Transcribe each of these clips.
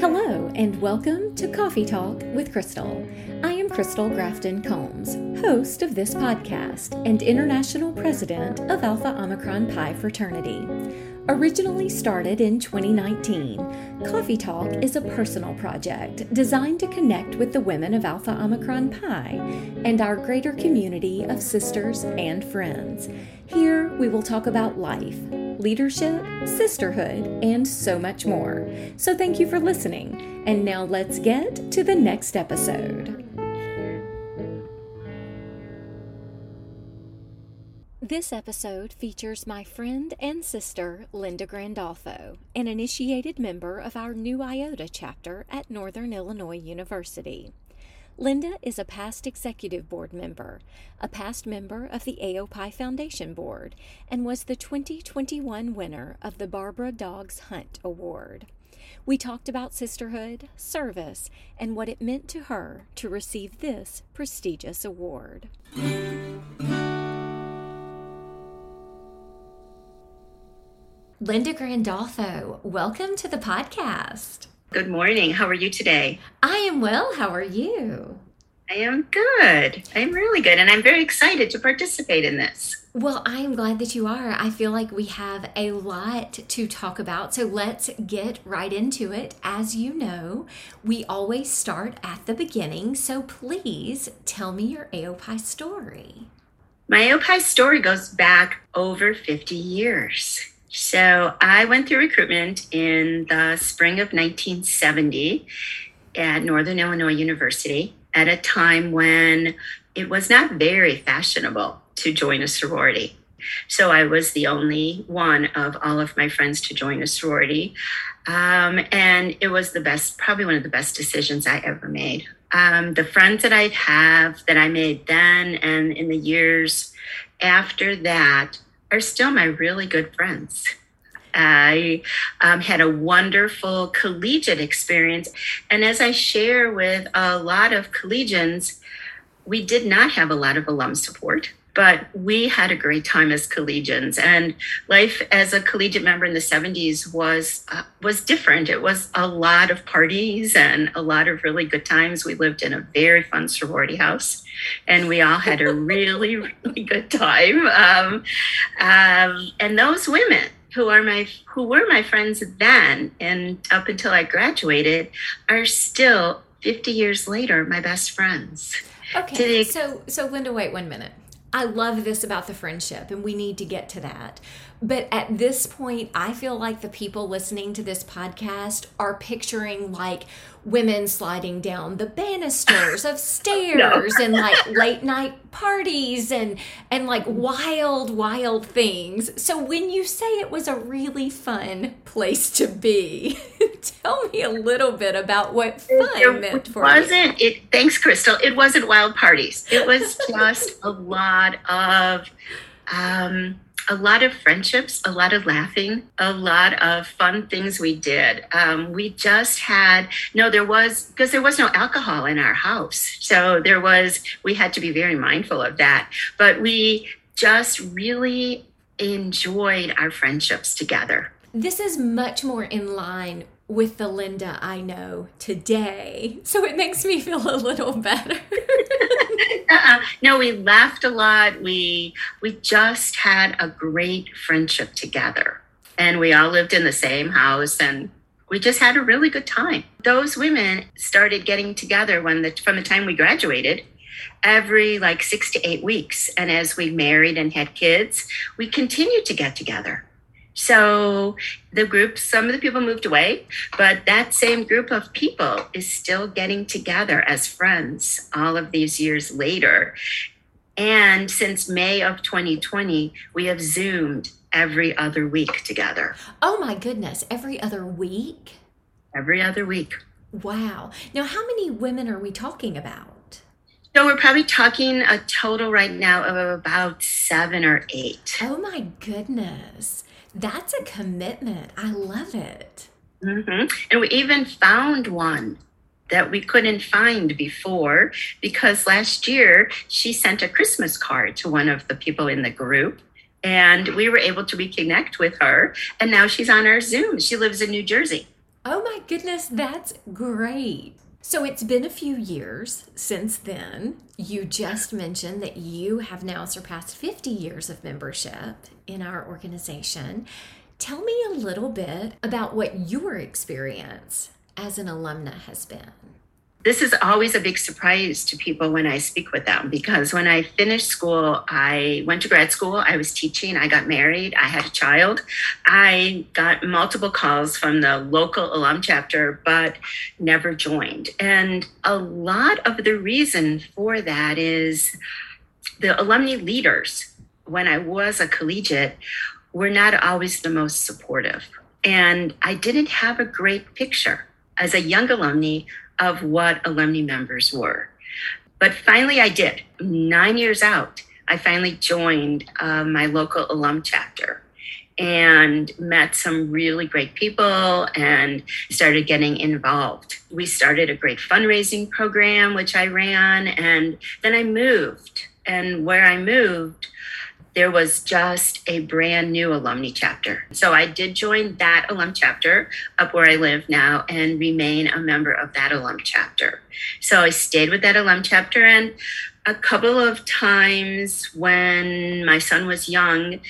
Hello, and welcome to Coffee Talk with Crystal. I am Crystal Grafton Combs, host of this podcast and international president of Alpha Omicron Pi Fraternity. Originally started in 2019, Coffee Talk is a personal project designed to connect with the women of Alpha Omicron Pi and our greater community of sisters and friends. Here, we will talk about life, leadership, sisterhood, and so much more. So, thank you for listening. And now, let's get to the next episode. This episode features my friend and sister, Linda Grandolfo, an initiated member of our Nu Iota chapter at Northern Illinois University. Linda is a past executive board member, a past member of the AOPI Foundation Board, and was the 2021 winner of the Barbara Daugs Hunt Award. We talked about sisterhood, service, and what it meant to her to receive this prestigious award. Linda Grandolfo, welcome to the podcast. Good morning. How are you today? I am well. How are you? I am good. I'm really good. And I'm very excited to participate in this. Well, I am glad that you are. I feel like we have a lot to talk about. So let's get right into it. As you know, we always start at the beginning. So please tell me your AOPI story. My AOPI story goes back over 50 years. So I went through recruitment in the spring of 1970 at Northern Illinois University at a time when it was not very fashionable to join a sorority. So I was the only one of all of my friends to join a sorority. Um, and it was the best, probably one of the best decisions I ever made. Um, the friends that I have that I made then and in the years after that are still my really good friends. I um, had a wonderful collegiate experience. And as I share with a lot of collegians, we did not have a lot of alum support, but we had a great time as collegians. And life as a collegiate member in the 70s was uh, was different. It was a lot of parties and a lot of really good times. We lived in a very fun sorority house and we all had a really, really good time. Um, um, and those women who are my who were my friends then and up until I graduated are still 50 years later my best friends. Okay. So so Linda wait one minute. I love this about the friendship and we need to get to that. But at this point, I feel like the people listening to this podcast are picturing like women sliding down the banisters of stairs no. and like late night parties and and like wild wild things. So when you say it was a really fun place to be, tell me a little bit about what fun it meant for wasn't, you. It thanks Crystal. It wasn't wild parties. It was just a lot of um a lot of friendships, a lot of laughing, a lot of fun things we did. Um, we just had, no, there was, because there was no alcohol in our house. So there was, we had to be very mindful of that. But we just really enjoyed our friendships together. This is much more in line with the Linda I know today. So it makes me feel a little better. uh-uh. No, we laughed a lot. We we just had a great friendship together. And we all lived in the same house and we just had a really good time. Those women started getting together when the from the time we graduated every like 6 to 8 weeks and as we married and had kids, we continued to get together so the group, some of the people moved away, but that same group of people is still getting together as friends all of these years later. And since May of 2020, we have Zoomed every other week together. Oh my goodness, every other week? Every other week. Wow. Now, how many women are we talking about? So we're probably talking a total right now of about seven or eight. Oh my goodness. That's a commitment. I love it. Mm-hmm. And we even found one that we couldn't find before because last year she sent a Christmas card to one of the people in the group and we were able to reconnect with her and now she's on our zoom she lives in new jersey Oh my goodness, that's great. So it's been a few years since then. You just mentioned that you have now surpassed 50 years of membership in our organization. Tell me a little bit about what your experience as an alumna has been this is always a big surprise to people when I speak with them because when I finished school, I went to grad school, I was teaching, I got married, I had a child. I got multiple calls from the local alum chapter, but never joined. And a lot of the reason for that is the alumni leaders, when I was a collegiate, were not always the most supportive. And I didn't have a great picture as a young alumni of what alumni members were. But finally, I did. Nine years out, I finally joined uh, my local alum chapter and met some really great people and started getting involved. We started a great fundraising program, which I ran, and then I moved. And where I moved, there was just a brand new alumni chapter. So I did join that alum chapter up where I live now and remain a member of that alum chapter. So I stayed with that alum chapter and a couple of times when my son was young,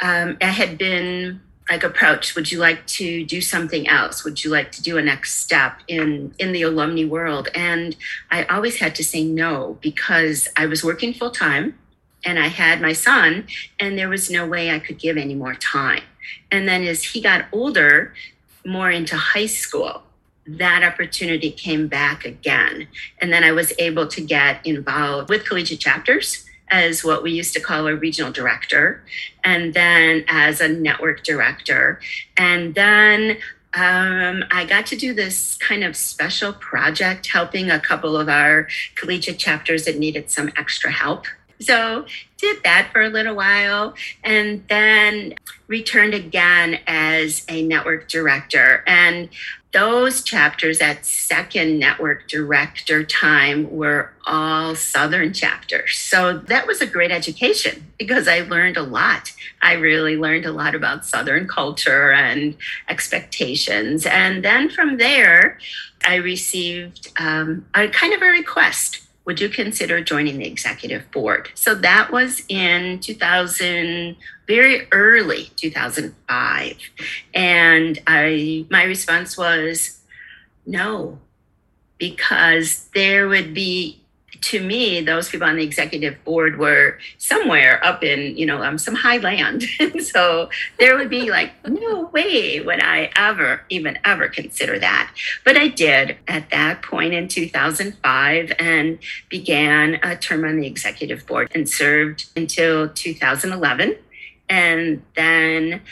um, I had been like approached would you like to do something else would you like to do a next step in in the alumni world and i always had to say no because i was working full time and I had my son, and there was no way I could give any more time. And then as he got older, more into high school, that opportunity came back again. And then I was able to get involved with collegiate chapters as what we used to call a regional director, and then as a network director. And then um, I got to do this kind of special project helping a couple of our collegiate chapters that needed some extra help so did that for a little while and then returned again as a network director. And those chapters at second network director time were all Southern chapters. So that was a great education because I learned a lot. I really learned a lot about Southern culture and expectations. And then from there, I received um, a kind of a request would you consider joining the executive board? So that was in 2000, very early 2005. And I, my response was no, because there would be to me, those people on the executive board were somewhere up in, you know, um, some high land. and so there would be like, no way would I ever, even ever consider that. But I did at that point in 2005 and began a term on the executive board and served until 2011 and then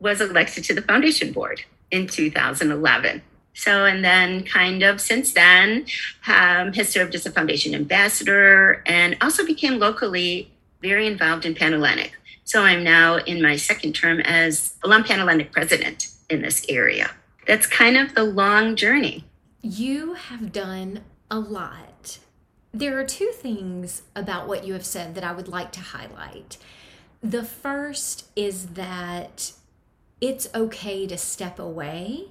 was elected to the foundation board in 2011. So, and then kind of since then, um, has served as a foundation ambassador and also became locally very involved in Panhellenic. So I'm now in my second term as alum Panhellenic president in this area. That's kind of the long journey. You have done a lot. There are two things about what you have said that I would like to highlight. The first is that it's okay to step away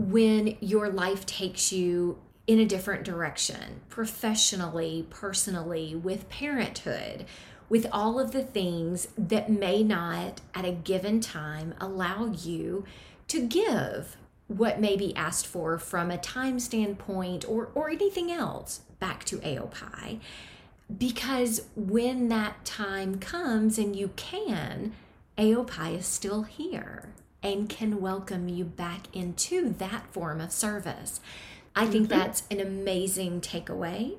when your life takes you in a different direction, professionally, personally, with parenthood, with all of the things that may not at a given time allow you to give what may be asked for from a time standpoint or, or anything else back to AOPI. Because when that time comes and you can, AOPI is still here and can welcome you back into that form of service. I think mm-hmm. that's an amazing takeaway.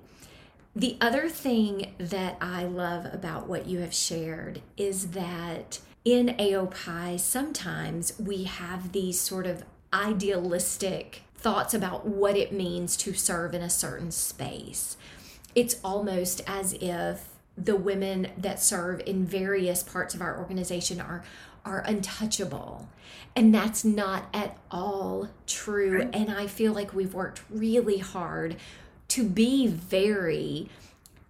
The other thing that I love about what you have shared is that in AOPI, sometimes we have these sort of idealistic thoughts about what it means to serve in a certain space. It's almost as if the women that serve in various parts of our organization are are untouchable. And that's not at all true. And I feel like we've worked really hard to be very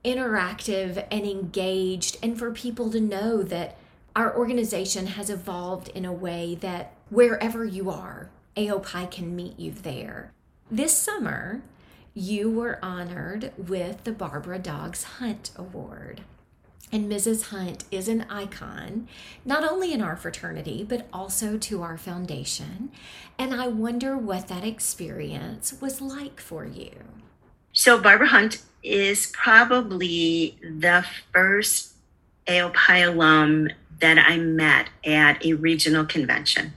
interactive and engaged, and for people to know that our organization has evolved in a way that wherever you are, AOPI can meet you there. This summer, you were honored with the Barbara Daugs Hunt Award. And Mrs. Hunt is an icon, not only in our fraternity, but also to our foundation. And I wonder what that experience was like for you. So, Barbara Hunt is probably the first AOPI alum that I met at a regional convention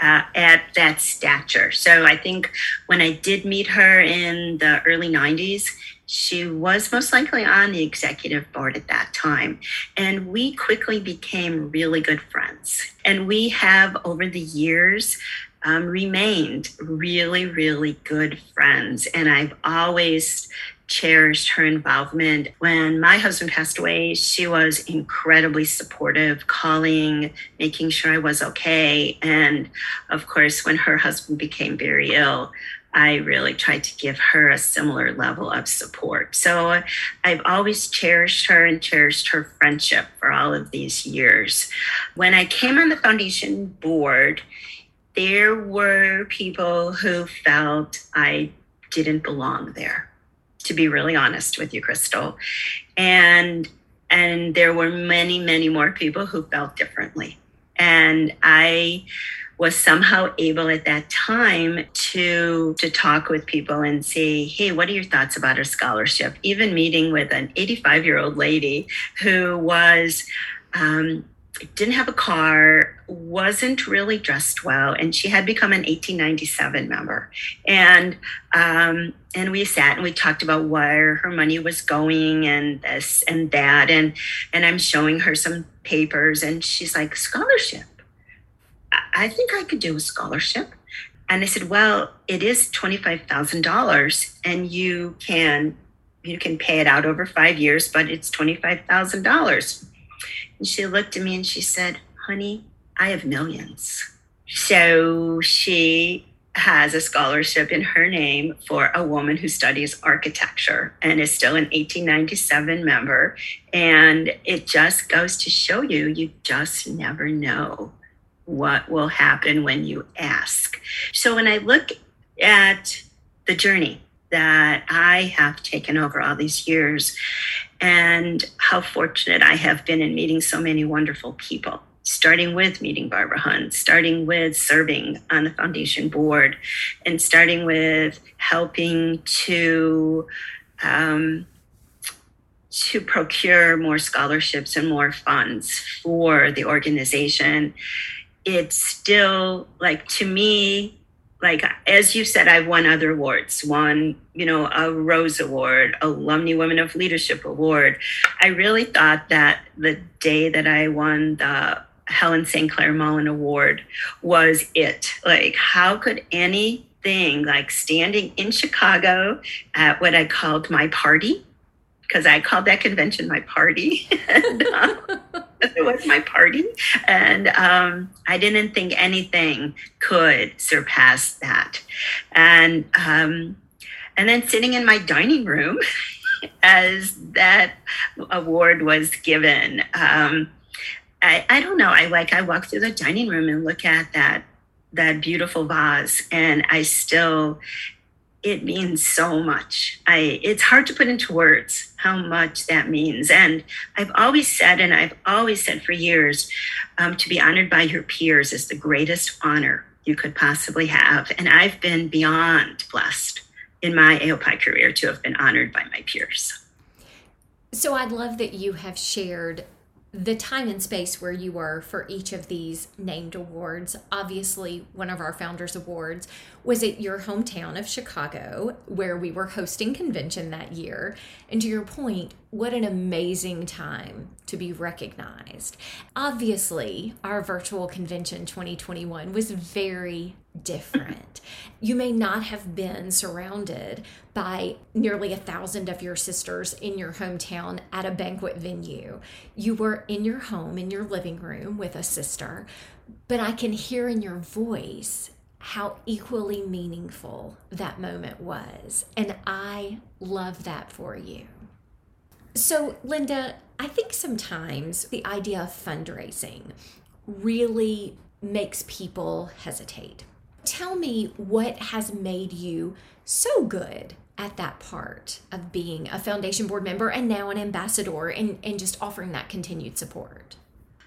uh, at that stature. So I think when I did meet her in the early 90s, she was most likely on the executive board at that time. And we quickly became really good friends. And we have, over the years, um, remained really, really good friends. And I've always cherished her involvement. When my husband passed away, she was incredibly supportive, calling, making sure I was okay. And of course, when her husband became very ill, I really tried to give her a similar level of support. So I've always cherished her and cherished her friendship for all of these years. When I came on the foundation board, there were people who felt I didn't belong there to be really honest with you, Crystal. And and there were many, many more people who felt differently. And I was somehow able at that time to to talk with people and say, "Hey, what are your thoughts about a scholarship?" Even meeting with an 85 year old lady who was um, didn't have a car, wasn't really dressed well, and she had become an 1897 member. And um, and we sat and we talked about where her money was going and this and that, and and I'm showing her some papers, and she's like, scholarship. I think I could do a scholarship. And I said, well, it is $25,000 and you can you can pay it out over 5 years, but it's $25,000. And she looked at me and she said, Honey, I have millions. So she has a scholarship in her name for a woman who studies architecture and is still an 1897 member. And it just goes to show you, you just never know what will happen when you ask. So when I look at the journey that I have taken over all these years, and how fortunate I have been in meeting so many wonderful people. Starting with meeting Barbara Hunt, starting with serving on the foundation board, and starting with helping to um, to procure more scholarships and more funds for the organization. It's still like to me like as you said i've won other awards. Won you know a rose award alumni women of leadership award. I really thought that the day that i won the helen st clair mullan award was it. Like how could anything like standing in chicago at what i called my party because I called that convention my party. and, um, it was my party. And um, I didn't think anything could surpass that. And um, and then sitting in my dining room as that award was given. Um, I, I don't know. I like I walk through the dining room and look at that that beautiful vase and I still it means so much. I it's hard to put into words how much that means. And I've always said, and I've always said for years, um, to be honored by your peers is the greatest honor you could possibly have. And I've been beyond blessed in my AOPI career to have been honored by my peers. So I'd love that you have shared the time and space where you were for each of these named awards. Obviously, one of our founders' awards was at your hometown of Chicago, where we were hosting convention that year. And to your point, what an amazing time to be recognized. Obviously, our virtual convention 2021 was very different. you may not have been surrounded by nearly a thousand of your sisters in your hometown at a banquet venue. You were in your home, in your living room with a sister, but I can hear in your voice how equally meaningful that moment was. And I love that for you. So, Linda, I think sometimes the idea of fundraising really makes people hesitate Tell me what has made you so good at that part of being a foundation board member and now an ambassador and, and just offering that continued support?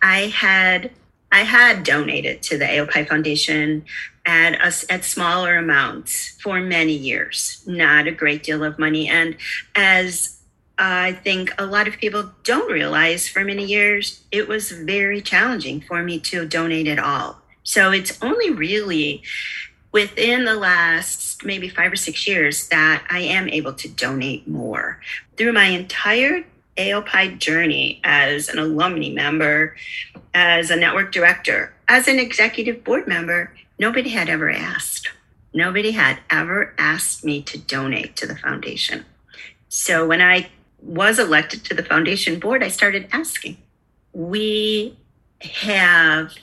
I had I had donated to the AOPI Foundation at a, at smaller amounts for many years, not a great deal of money. And as I think a lot of people don't realize, for many years it was very challenging for me to donate at all. So it's only really within the last maybe five or six years that I am able to donate more. Through my entire AOPI journey as an alumni member, as a network director, as an executive board member, nobody had ever asked. Nobody had ever asked me to donate to the foundation. So when I was elected to the foundation board, I started asking. We have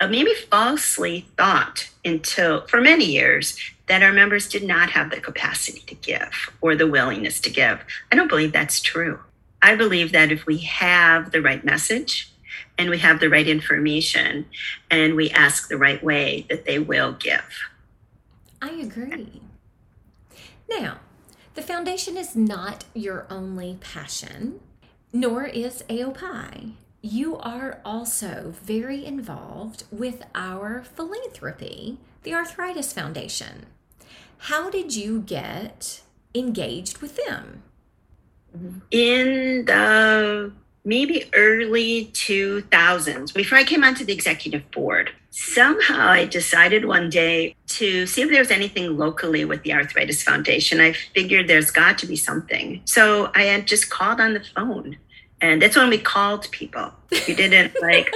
maybe falsely thought until for many years that our members did not have the capacity to give or the willingness to give. I don't believe that's true. I believe that if we have the right message and we have the right information and we ask the right way, that they will give. I agree. Now, the foundation is not your only passion, nor is AOPI you are also very involved with our philanthropy, the Arthritis Foundation. How did you get engaged with them? In the maybe early 2000s, before I came onto the executive board, somehow I decided one day to see if there was anything locally with the Arthritis Foundation. I figured there's got to be something. So I had just called on the phone and that's when we called people. We didn't like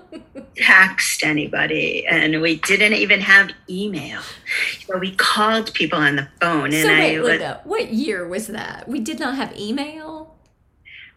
text anybody, and we didn't even have email. So we called people on the phone. And so wait, I Linda, what year was that? We did not have email.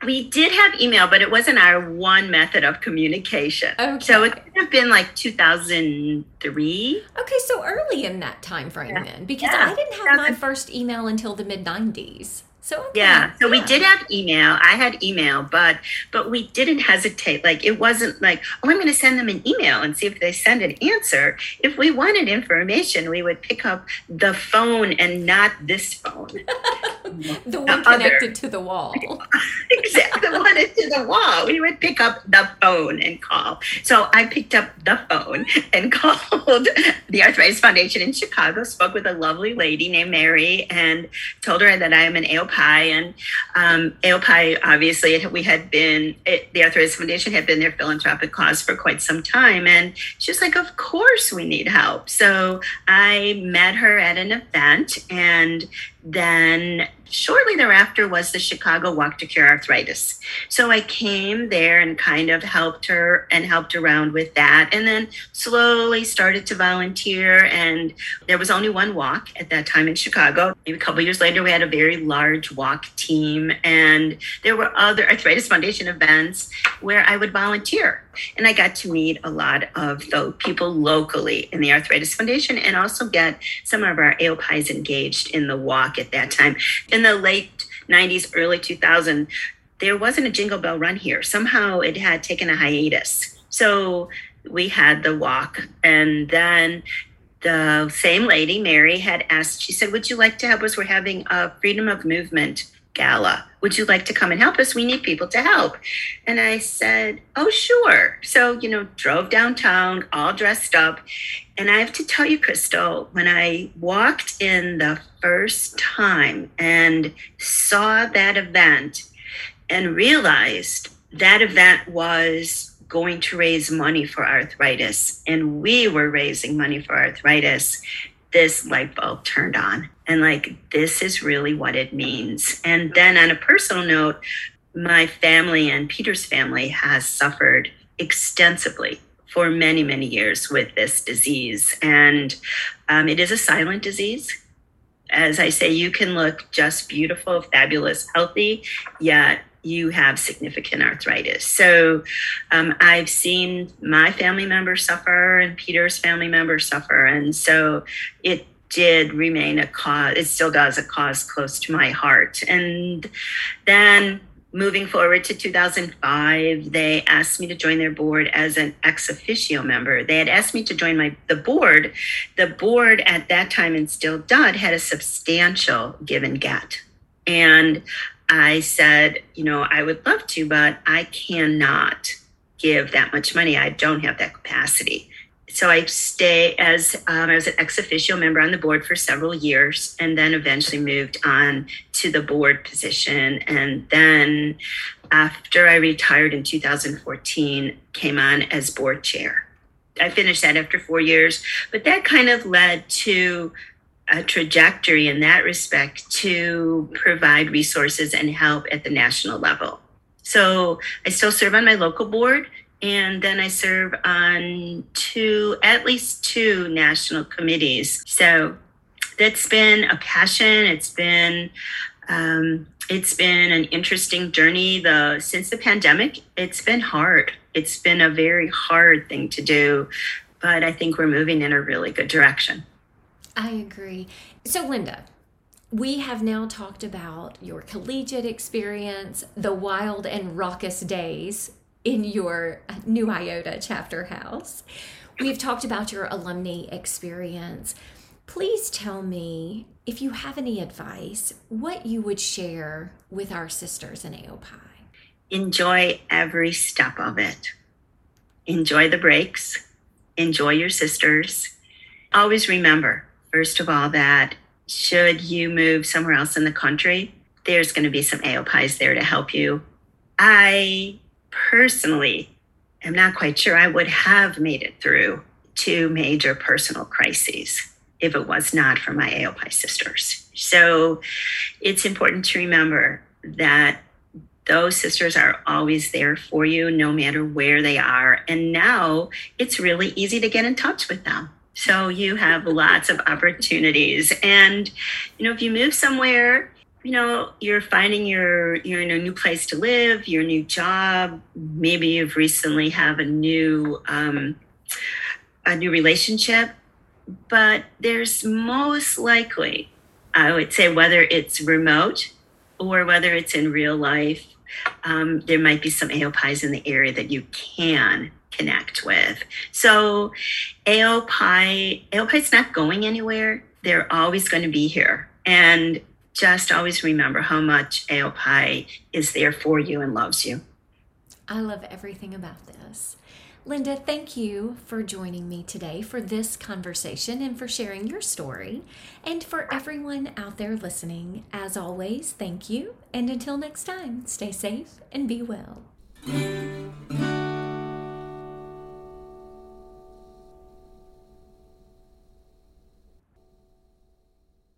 We did have email, but it wasn't our one method of communication. Okay. So it could have been like 2003. Okay, so early in that time frame yeah. then, because yeah. I didn't have my first email until the mid 90s. So okay. yeah, so yeah. we did have email. I had email, but but we didn't hesitate. Like it wasn't like, oh, I'm going to send them an email and see if they send an answer. If we wanted information, we would pick up the phone and not this phone. the one connected other. to the wall. exactly, the one to the wall. We would pick up the phone and call. So I picked up the phone and called the Arthritis Foundation in Chicago. Spoke with a lovely lady named Mary and told her that I am an AOP and um, AOPI, obviously, we had been, it, the Arthritis Foundation had been their philanthropic cause for quite some time. And she was like, Of course, we need help. So I met her at an event and then shortly thereafter was the Chicago Walk to Cure Arthritis. So I came there and kind of helped her and helped around with that. And then slowly started to volunteer. And there was only one walk at that time in Chicago. Maybe a couple years later, we had a very large walk team. And there were other Arthritis Foundation events where I would volunteer. And I got to meet a lot of the people locally in the Arthritis Foundation and also get some of our AOPIs engaged in the walk at that time. And the late 90s, early 2000, there wasn't a Jingle Bell Run here. Somehow it had taken a hiatus. So we had the walk. And then the same lady, Mary, had asked, she said, Would you like to help us? We're having a freedom of movement gala. Would you like to come and help us? We need people to help. And I said, Oh, sure. So, you know, drove downtown, all dressed up. And I have to tell you, Crystal, when I walked in the first time and saw that event and realized that event was going to raise money for arthritis, and we were raising money for arthritis, this light bulb turned on and like this is really what it means and then on a personal note my family and peter's family has suffered extensively for many many years with this disease and um, it is a silent disease as i say you can look just beautiful fabulous healthy yet you have significant arthritis. So um, I've seen my family members suffer and Peter's family members suffer. And so it did remain a cause, it still does a cause close to my heart. And then moving forward to 2005, they asked me to join their board as an ex officio member. They had asked me to join my the board. The board at that time and still did had a substantial give and get. And I said, you know, I would love to, but I cannot give that much money. I don't have that capacity so I stay as um, I was an ex officio member on the board for several years, and then eventually moved on to the board position. And then, after I retired in 2014, came on as board chair. I finished that after four years, but that kind of led to a trajectory in that respect to provide resources and help at the national level. So I still serve on my local board and then I serve on two, at least two national committees. So that's been a passion. It's been um, it's been an interesting journey. The since the pandemic, it's been hard. It's been a very hard thing to do, but I think we're moving in a really good direction. I agree. So, Linda, we have now talked about your collegiate experience, the wild and raucous days in your Nu Iota chapter house. We've talked about your alumni experience. Please tell me if you have any advice, what you would share with our sisters in AOPI. Enjoy every step of it. Enjoy the breaks. Enjoy your sisters. Always remember, first of all, that should you move somewhere else in the country, there's going to be some AOPIs there to help you. I personally am not quite sure I would have made it through two major personal crises if it was not for my AOPI sisters. So it's important to remember that those sisters are always there for you no matter where they are. And now it's really easy to get in touch with them. So you have lots of opportunities. And, you know, if you move somewhere you know you're finding your you're in a new place to live your new job. Maybe you've recently have a new um, a new relationship. But there's most likely i would say whether it's remote or whether it's in real life um, there might be some aopis in the area that you can connect with. So aopi aopi's not going anywhere. They're always going to be here. And just always remember how much AOPI is there for you and loves you. I love everything about this. Linda, thank you for joining me today for this conversation and for sharing your story. And for everyone out there listening, as always, thank you. And until next time, stay safe and be well.